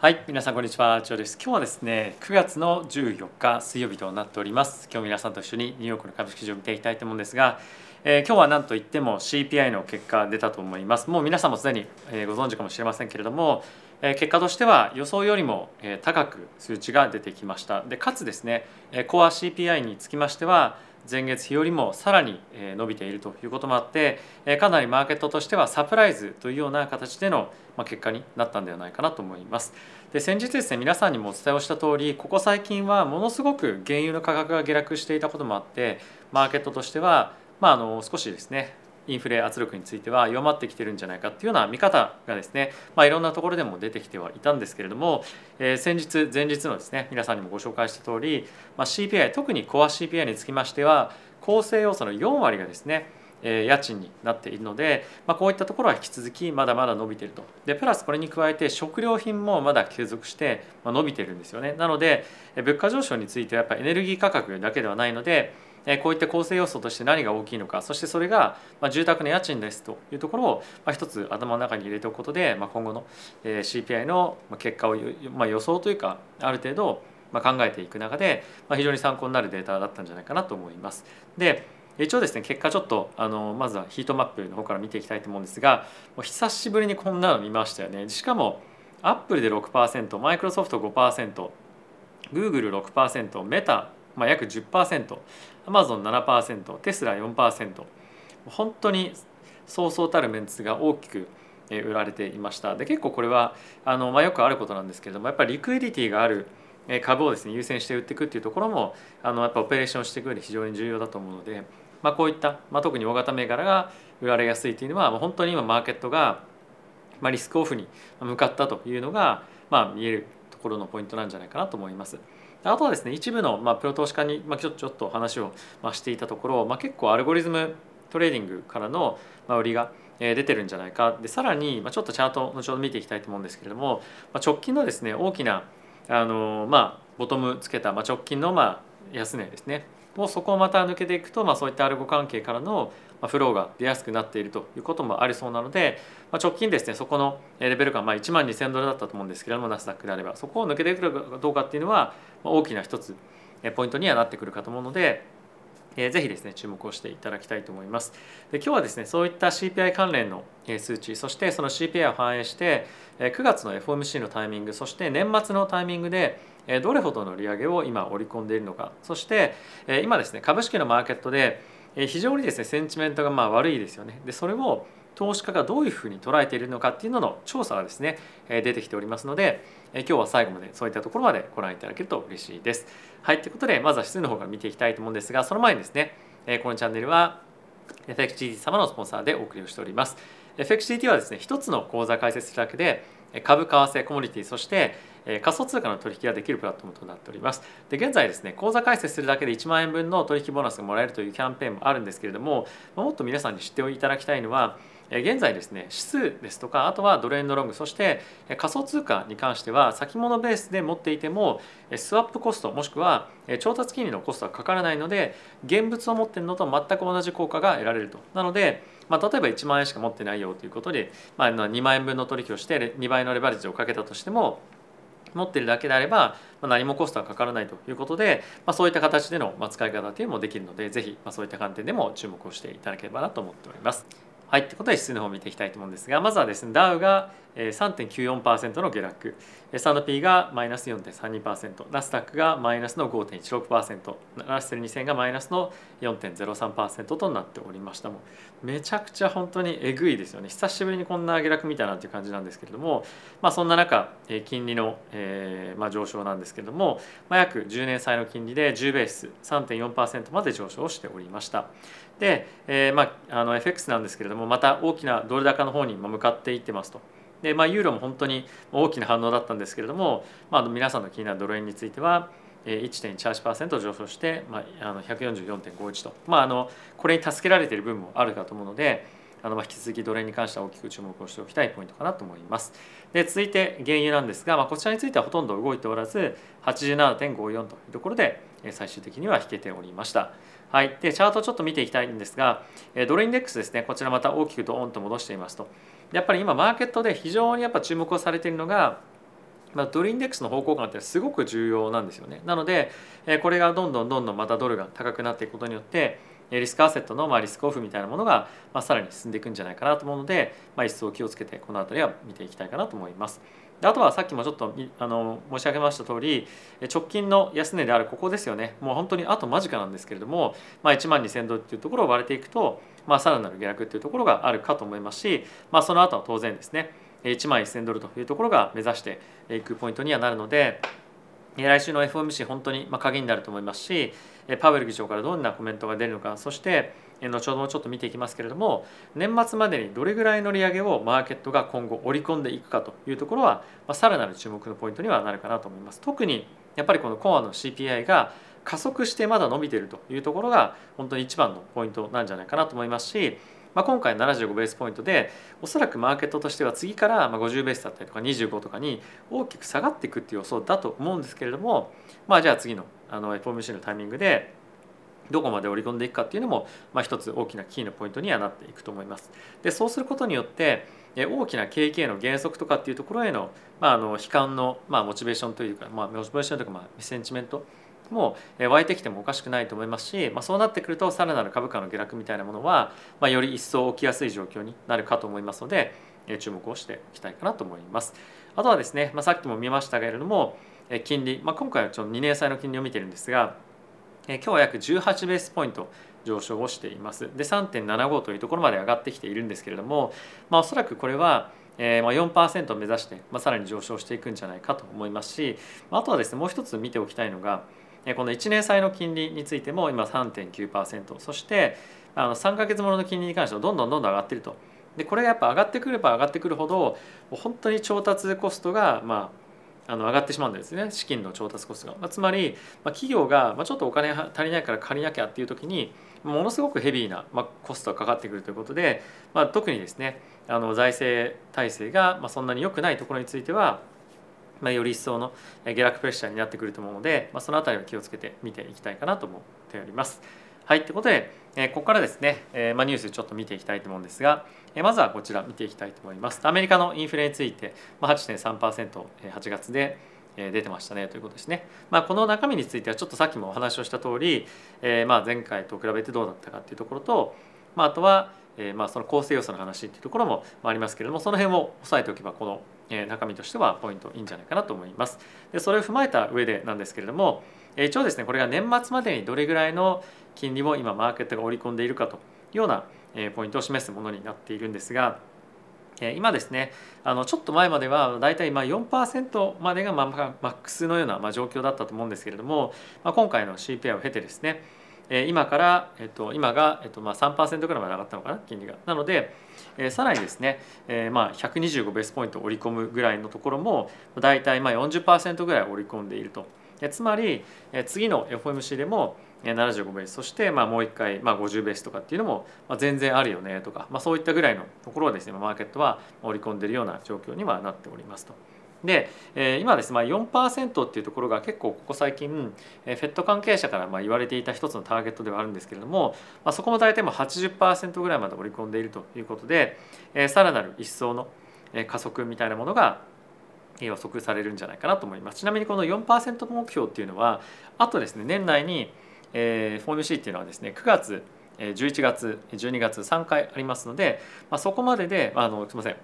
はい、皆さんこんにちは、ジョーです。今日はですね、9月の14日水曜日となっております。今日皆さんと一緒にニューヨークの株式市場を見ていきたいと思うんですが、えー今日は何といっても CPI の結果出たと思います。もう皆さんもすでにえご存知かもしれませんけれども、え結果としては予想よりもえ高く数値が出てきました。で、かつですね、えコア CPI につきましては、前月比よりもさらに伸びているということもあってかなりマーケットとしてはサプライズというような形での結果になったんではないかなと思います。で先日ですね皆さんにもお伝えをした通りここ最近はものすごく原油の価格が下落していたこともあってマーケットとしては、まあ、あの少しですねインフレ圧力については弱まってきてるんじゃないかっていうような見方がですね、まあ、いろんなところでも出てきてはいたんですけれども、えー先日前日のですね皆さんにもご紹介した通り、まあ、CPI 特にコア CPI につきましては構成要素の4割がですねえ家賃になっているので、まあ、こういったところは引き続きまだまだ伸びていると。でプラスこれに加えて食料品もまだ継続して伸びているんですよね。なので物価上昇についてはやっぱエネルギー価格だけではないのでこういった構成要素として何が大きいのかそしてそれが住宅の家賃ですというところを一つ頭の中に入れておくことで、今後の CPI の結果を予想というかある程度考えていく中で非常に参考になるデータだったんじゃないかなと思います。で一応ですね結果ちょっとあのまずはヒートマップの方から見ていきたいと思うんですがもう久しぶりにこんなの見ましたよねしかもアップルで6%マイクロソフト 5%Google6% メタ、まあ、約 10%Amazon7% テスラ4%本当にそうそうたるメンツが大きく売られていました。で結構これはあの、まあ、よくあることなんですけれどもやっぱり liquidity がある株をですね優先して売っていくっていうところもあのやっぱオペレーションしていく上で非常に重要だと思うので、まあ、こういった、まあ、特に大型銘柄が売られやすいというのは、まあ、本当に今マーケットが、まあ、リスクオフに向かったというのが、まあ、見えるところのポイントなんじゃないかなと思います。あとはですね一部の、まあ、プロ投資家に、まあ、ちょちょっと話を、まあ、していたところ、まあ、結構アルゴリズムトレーディングからの、まあ、売りがえー出てるんじゃないか。でさらに、まあ、ちょっとチャート後ほど見ていきたいと思うんですけれども、まあ、直近のですね大きなあのまあボトムつけた、まあ、直近のまあ安値ですね。もうそこをまた抜けていくと、まあ、そういったアルゴ関係からのフローが出やすくなっているということもありそうなので、まあ、直近ですねそこのレベル感、まあ、1万2000ドルだったと思うんですけれどもナスダックであればそこを抜けてくるかどうかっていうのは大きな一つポイントにはなってくるかと思うのでえぜひですね注目をしていただきたいと思います。で今日はですねそういった CPI 関連の数値そしてその CPI を反映して9月の FOMC のタイミングそして年末のタイミングでどれほどの利上げを今織り込んでいるのかそして今ですね株式のマーケットで非常にですねセンチメントがまあ悪いですよね。でそれを投資家がどういうふうに捉えているのかっていうのの調査がですね出てきておりますので今日は最後までそういったところまでご覧いただけると嬉しいです。はいということでまずは指数の方から見ていきたいと思うんですがその前にですねこのチャンネルは FXGT 様のスポンサーでお送りをしております。FXGT はですね一つの口座開設するだけで株為替コモディティそして仮想通貨の取引ができるプラットフォームとなっております。で現在ですね口座開設するだけで1万円分の取引ボーナスがもらえるというキャンペーンもあるんですけれどももっと皆さんに知っていただきたいのは現在ですね指数ですとかあとはドル円のロングそして仮想通貨に関しては先物ベースで持っていてもスワップコストもしくは調達金利のコストはかからないので現物を持ってるのと全く同じ効果が得られるとなので、まあ、例えば1万円しか持ってないよということで、まあ、2万円分の取引をして2倍のレバレッジをかけたとしても持ってるだけであれば、まあ、何もコストはかからないということで、まあ、そういった形でのま使い方というのもできるのでぜひまあそういった観点でも注目をしていただければなと思っております。はい、ということで指数の方を見ていきたいと思うんですがまずはですねダウが3.94%の下落。S&P がマイナス4.32%ナスダックがマイナスの5.16%ラッセル2000がマイナスの4.03%となっておりました。もめちゃくちゃ本当にえぐいですよね。久しぶりにこんな下落見たなという感じなんですけれども、まあ、そんな中金利の、えーまあ、上昇なんですけれども、まあ、約10年債の金利で10ベース3.4%まで上昇しておりました。で、えーまあ、あの FX なんですけれどもまた大きなドル高の方に向かっていってますと。でまあ、ユーロも本当に大きな反応だったんですけれども、まあ、皆さんの気になるドル円については1.18%上昇して、まあ、あの144.51と、まあ、あのこれに助けられている部分もあるかと思うのであの引き続きドル円に関しては大きく注目をしておきたいポイントかなと思います。で続いて原油なんですが、まあ、こちらについてはほとんど動いておらず87.54というところで最終的には引けておりました。はい、でチャートをちょっと見ていきたいんですがドルインデックスですねこちらまた大きくドーンと戻していますとやっぱり今マーケットで非常にやっぱ注目をされているのがまあ、ドルインデックスの方向感ってすごく重要なんですよね。なのでえこれがどんどんどんどんまたドルが高くなっていくことによってリスクアセットのまあリスクオフみたいなものがまあさらに進んでいくんじゃないかなと思うので、まあ、一層気をつけてこの辺りは見ていきたいかなと思います。あとはさっきもちょっとあの申し上げました通り直近の安値であるここですよね。もう本当にあと間近なんですけれども、まあ、1万2000ドルっていうところを割れていくと、まあ、さらなる下落っていうところがあるかと思いますし、まあ、その後は当然ですね1万1000ドルというところが目指していくポイントにはなるので来週の FOMC 本当に鍵になると思いますしパウエル議長からどんなコメントが出るのかそして後ほどちょっと見ていきますけれども年末までにどれぐらいの利上げをマーケットが今後織り込んでいくかというところは、まあ、さらなる注目のポイントにはなるかなと思います。特にやっぱりこのコアの CPI が加速してまだ伸びているというところが本当に一番のポイントなんじゃないかなと思いますしまあ、今回75ベースポイントでおそらくマーケットとしては次から50ベースだったりとか25とかに大きく下がっていくっていう予想だと思うんですけれどもまあじゃあ次のあの FOMC のタイミングでどこまで織り込んでいくかっていうのも、まあ、一つ大きなキーのポイントにはなっていくと思います。でそうすることによって大きな景気への減速とかっていうところへの,、まあ、あの悲観の、まあ、モチベーションというか、まあ、モチベーションというか、まあ、センチメントも湧いてきてもおかしくないと思いますし、まあ、そうなってくるとさらなる株価の下落みたいなものは、まあ、より一層起きやすい状況になるかと思いますので注目をしていきたいかなと思います。あとはですね、まあ、さっきも見ましたけれども金利、まあ、今回はちょっと2年債の金利を見てるんですが今日は約18ベースポイント上昇をしています。で3.75というところまで上がってきているんですけれども、まあ、おそらくこれはえ、ま4%を目指して、まあ、さらに上昇していくんじゃないかと思いますしあとはですねもう一つ見ておきたいのがこの1年債の金利についても今3.9%そしてあの3か月ものの金利に関してはどんどんどんどん上がってると。でこれがやっぱ上がってくれば上がってくるほど本当に調達コストがまああの上がってしまうんですね資金の調達コストが、まあ、つまり、まあ、企業が、まあ、ちょっとお金足りないから借りなきゃっていう時にものすごくヘビーな、まあ、コストがかかってくるということで、まあ、特にですねあの財政体制が、まあ、そんなに良くないところについてはまあ、より一層の下落プレッシャーになってくると思うので、まあ、その辺りを気をつけて見ていきたいかなと思っております。はい、ということで、えここからですね、えまあ、ニュースちょっと見ていきたいと思うんですが、えまずはこちら見ていきたいと思います。アメリカのインフレについて、まあ、8.3%、8月で出てましたねということですね。まあ、この中身についてはちょっとさっきもお話をした通り、えー、まあ前回と比べてどうだったかっていうところと、まあ、あとは、えー、まあその構成要素の話っていうところもありますけれどもその辺を押さえておけばこの中身としてはポイントいいんじゃないかなと思います。でそれを踏まえた上でなんですけれども一応ですねこれが年末までにどれぐらいの金利を今マーケットが織り込んでいるかというようなポイントを示すものになっているんですが今ですねあのちょっと前まではだいたい4%までがマックスのような状況だったと思うんですけれども今回の CPI を経てですね今から、えっと、今が、えっとまあ、3%ぐらいまで上がったのかな金利が。なので、えー、さらにですね、えー、まあ125ベースポイント織り込むぐらいのところも大体まあ40%ぐらい織り込んでいると。つまり次の FOMC でも75ベースそしてまあもう一回まあ50ベースとかっていうのも全然あるよねとか、まあ、そういったぐらいのところをですねマーケットは織り込んでいるような状況にはなっておりますと。で、今ですね、まあ、4%っていうところが結構ここ最近、フェット関係者からまあ言われていた一つのターゲットではあるんですけれども、まあ、そこも大体も80%ぐらいまで織り込んでいるということで、えさらなる一層の加速みたいなものが予測されるんじゃないかなと思います。ちなみにこの4%目標っていうのはあとですね年内に、えー、フォーム C っていうのはですね9月11月12月3回ありますので、まあ、そこまでであのすみません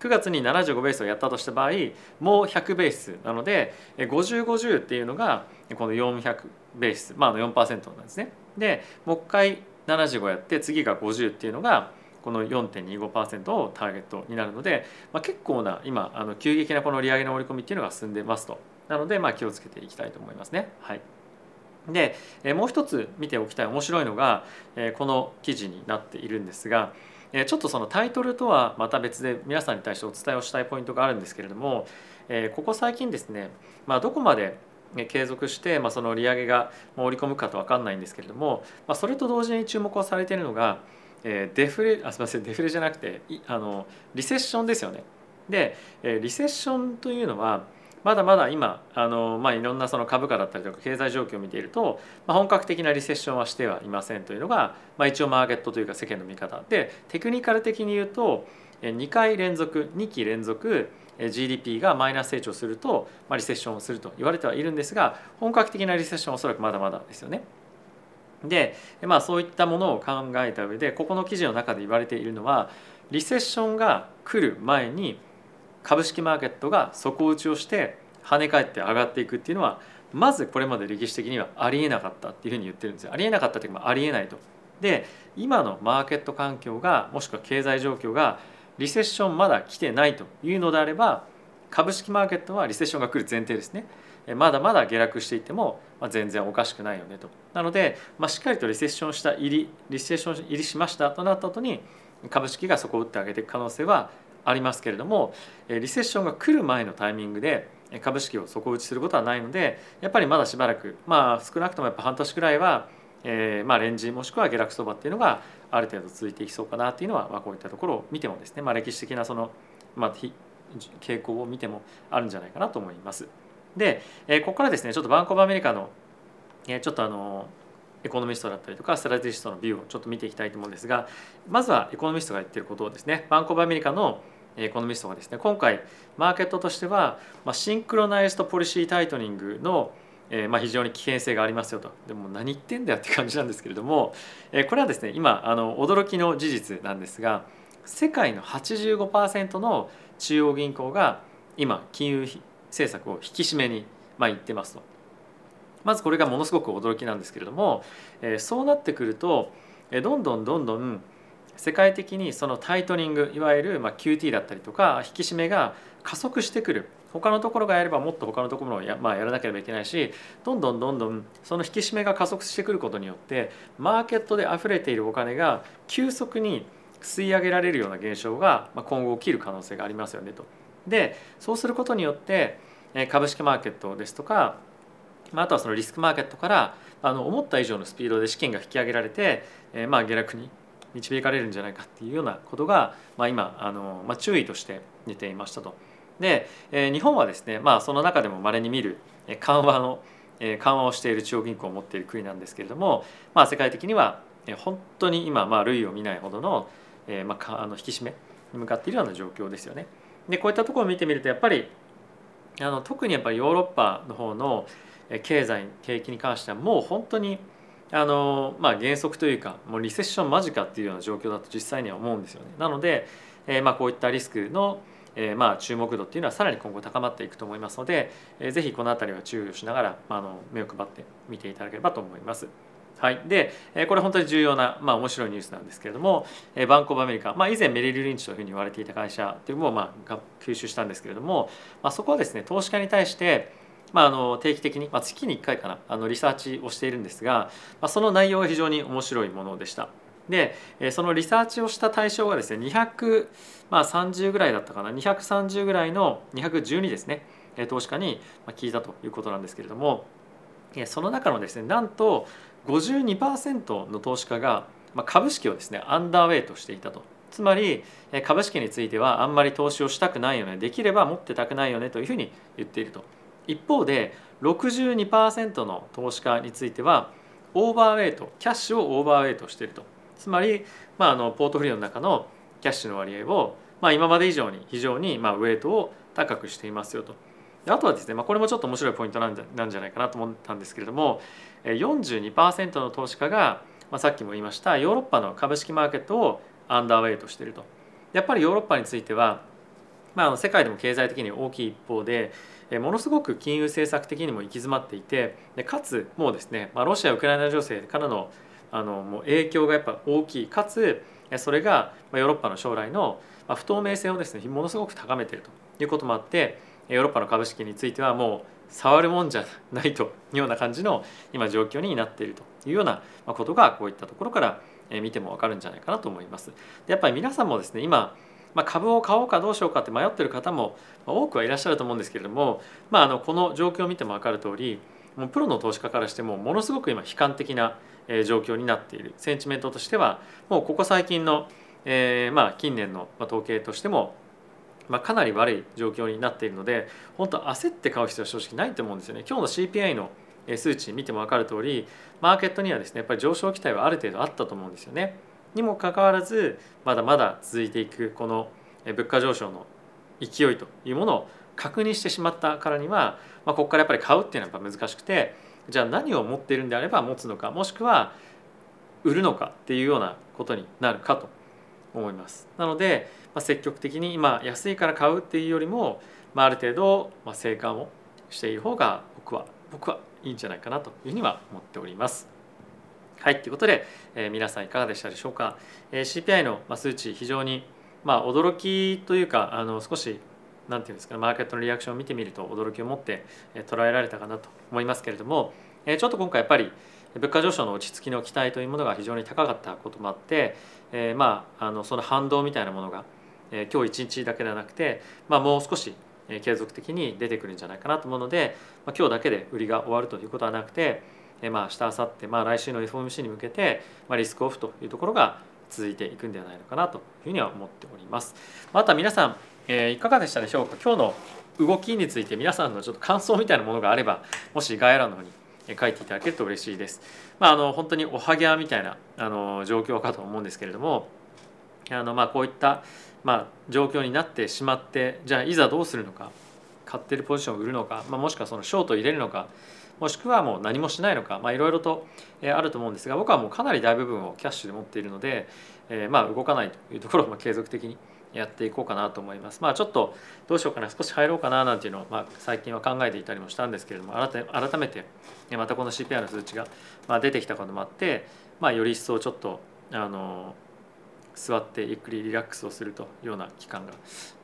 9月に75ベースをやったとした場合もう100ベースなので5050っていうのがこの400ベースまあ4%なんですね。でもう一回75やって次が50っていうのがこの4.25%をターゲットになるので、まあ、結構な今あの急激なこの利上げの織り込みっていうのが進んでますとなのでまあ気をつけていきたいと思いますね。はいでもう一つ見ておきたい面白いのがこの記事になっているんですがちょっとそのタイトルとはまた別で皆さんに対してお伝えをしたいポイントがあるんですけれどもここ最近ですね、まあ、どこまで継続して、まあ、その利上げが織り込むかと分かんないんですけれども、まあ、それと同時に注目をされているのがデフレあすみませんデフレじゃなくてあのリセッションですよね。でリセッションというのはまだまだ今あの、まあ、いろんなその株価だったりとか経済状況を見ていると、まあ、本格的なリセッションはしてはいませんというのが、まあ、一応マーケットというか世間の見方でテクニカル的に言うと2回連続2期連続 GDP がマイナス成長すると、まあ、リセッションをすると言われてはいるんですが本格的なリセッションはおそらくまだまだですよね。で、まあ、そういったものを考えた上でここの記事の中で言われているのはリセッションが来る前に株式マーケットが底打ちをして跳ね返って上がっていくっていうのはまずこれまで歴史的にはありえなかったっていうふうに言ってるんですよ。ありえなかったというかありえないと。で今のマーケット環境がもしくは経済状況がリセッションまだ来てないというのであれば株式マーケットはリセッションが来る前提ですね。まだまだ下落していても全然おかしくないよねと。なので、まあ、しっかりとリセッションした入りリセッション入りしましたとなった後に株式がそこを打ってあげていく可能性はありますけれどもリセッションが来る前のタイミングで株式を底打ちすることはないのでやっぱりまだしばらくまあ少なくともやっぱ半年くらいは、えー、まあレンジもしくは下落相場っていうのがある程度続いていきそうかなっていうのは、まあ、こういったところを見てもですね、まあ、歴史的なその、まあ、傾向を見てもあるんじゃないかなと思います。で、えー、ここからですねちょっとバンコブアメリカの、えー、ちょっとあのエコノミストだったりとかストラテジストのビューをちょっと見ていきたいと思うんですがまずはエコノミストが言ってることをですね。バンコブアメリカのエコノミストがですね今回マーケットとしては、まあ、シンクロナイズドポリシータイトニングのえー、まあ非常に危険性がありますよと。でも何言ってんだよって感じなんですけれども、えー、これはですね今あの驚きの事実なんですが世界の85%の中央銀行が今金融政策を引き締めに、まあ、言ってますと。まずこれがものすごく驚きなんですけれども、えー、そうなってくると、えー、どんどんどんどん世界的にそのタイトニングいわゆるまあ QT だったりとか引き締めが加速してくる他のところがやればもっと他のところをや,、まあ、やらなければいけないしどんどんどんどんその引き締めが加速してくることによってマーケットで溢れているお金が急速に吸い上げられるような現象が今後起きる可能性がありますよねと。でそうすることによって株式マーケットですとかあとはそのリスクマーケットからあの思った以上のスピードで資金が引き上げられて、えまあ下落に導かれるんじゃないかっていうようなことが、まあ、今あの、まあ、注意として出ていましたと。で、え、日本はですね、まあ、その中でもまれに見る緩和の緩和をしている中央銀行を持っている国なんですけれども、まあ、世界的には本当に今まあ類を見ないほどの,、え、まあ、あの引き締めに向かっているような状況ですよね。でこういったところを見てみるとやっぱりあの特にやっぱりヨーロッパの方の経済景気に関してはもう本当にあの、まあ、原則というかもうリセッション間近っていうような状況だと実際には思うんですよね。なので、えー、まあこういったリスクのえー、まあ注目度っていうのはさらに今後高まっていくと思いますので、えー、ぜひこの辺りは注意をしながら、まあ、あの目を配って見ていただければと思います。はい、でこれ本当に重要な、まあ、面白いニュースなんですけれどもバンコブアメリカ、まあ、以前メリル・リンチというふうに言われていた会社というのを、まあ、吸収したんですけれども、まあ、そこはですね投資家に対してまあ、あの定期的に、まあ、月に1回かなあのリサーチをしているんですが、まあ、その内容が非常に面白いものでした。でそのリサーチをした対象がですね230ぐらいだったかな230ぐらいの212ですね投資家に聞いたということなんですけれどもその中のですねなんと52%の投資家が株式をですねアンダーウェイトしていたと。つまり株式についてはあんまり投資をしたくないよね。できれば持ってたくないよね。というふうに言っていると。一方で62%の投資家についてはオーバーウェイトキャッシュをオーバーウェイトしていると。つまり、まあ、あのポートフリオの中のキャッシュの割合を、まあ、今まで以上に非常にまあウェイトを高くしていますよと。あとはですね、まあ、これもちょっと面白いポイントなんじゃなんじゃないかなと思ったんですけれども42%の投資家が、まあ、さっきも言いましたヨーロッパの株式マーケットをアンダーウェイトしていると。やっぱりヨーロッパについては、まあ、世界でも経済的に大きい一方でものすごく金融政策的にも行き詰まっていてでかつもうですね、まあ、ロシア・ウクライナ情勢からのあのもう影響がやっぱ大きいかつそれがヨーロッパの将来の不透明性をですねものすごく高めているということもあってヨーロッパの株式についてはもう触るもんじゃないというような感じの今状況になっているというようなことがこういったところから見ても分かるんじゃないかなと思います。でやっぱり皆さんもですね今まあ、株を買おうかどうしようかって迷ってる方も多くはいらっしゃると思うんですけれども、まあ、あのこの状況を見ても分かる通りもうプロの投資家からしてもものすごく今悲観的な状況になっているセンチメントとしてはもうここ最近の、えー、まあ近年の統計としてもまあ、かなり悪い状況になっているので本当焦って買う必要は正直ないと思うんですよね。今日の CPI の数値見ても分かる通りマーケットにはですねやっぱり上昇期待はある程度あったと思うんですよね。にもかかわらずまだまだ続いていくこの物価上昇の勢いというものを確認してしまったからには、まあ、ここからやっぱり買うっていうのはやっぱ難しくてじゃあ何を持っているんであれば持つのかもしくは売るのかっていうようなことになるかと思います。なので、まあ、積極的に今安いから買うっていうよりも、まあ、ある程度、まあ、生還をしている方が僕は僕はいいんじゃないかなというふうには思っております。はいということで、えー、皆さんいかがでしたでしょうか。えー、CPI の数値非常にまあ驚きというかあの少しなんていうんですかねマーケットのリアクションを見てみると驚きを持って捉えられたかなと思いますけれどもちょっと今回やっぱり物価上昇の落ち着きの期待というものが非常に高かったこともあって、えー、まああのその反動みたいなものが、えー、今日一日だけではなくて、まあ、もう少し継続的に出てくるんじゃないかなと思うので、まあ、今日だけで売りが終わるということはなくて、えー、まあ明日明後日、まあ、来週の FOMC に向けて、まあ、リスクオフというところが続いていくんではないのかなというふうには思っております。あとは皆さん、えー、いかがでしたでしょうか？今日の動きについて皆さんのちょっと感想みたいなものがあればもし概要欄の方に書いていただけると嬉しいです。まあ、あの本当におはぎゃみたいなあの状況かと思うんですけれどもあのまあこういった、まあ、状況になってしまってじゃあいざどうするのか買ってるポジションを売るのか、まあ、もしくはそのショートを入れるのかもしくはもう何もしないのかいろいろとあると思うんですが僕はもうかなり大部分をキャッシュで持っているので、えー、まあ動かないというところも継続的にやっていこうかなと思います。まあちょっとどうしようかな少し入ろうかななんていうのを、まあ、最近は考えていたりもしたんですけれども改めてまたこの CPI の数値がま出てきたこともあって、まあ、より一層ちょっとあの座ってゆっくりリラックスをするというような期間が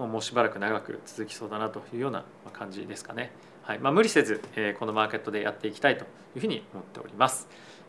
もうしばらく長く続きそうだなというような感じですかね。はいまあ、無理せず、えこのマーケットでやっていきたいというふうに思っております。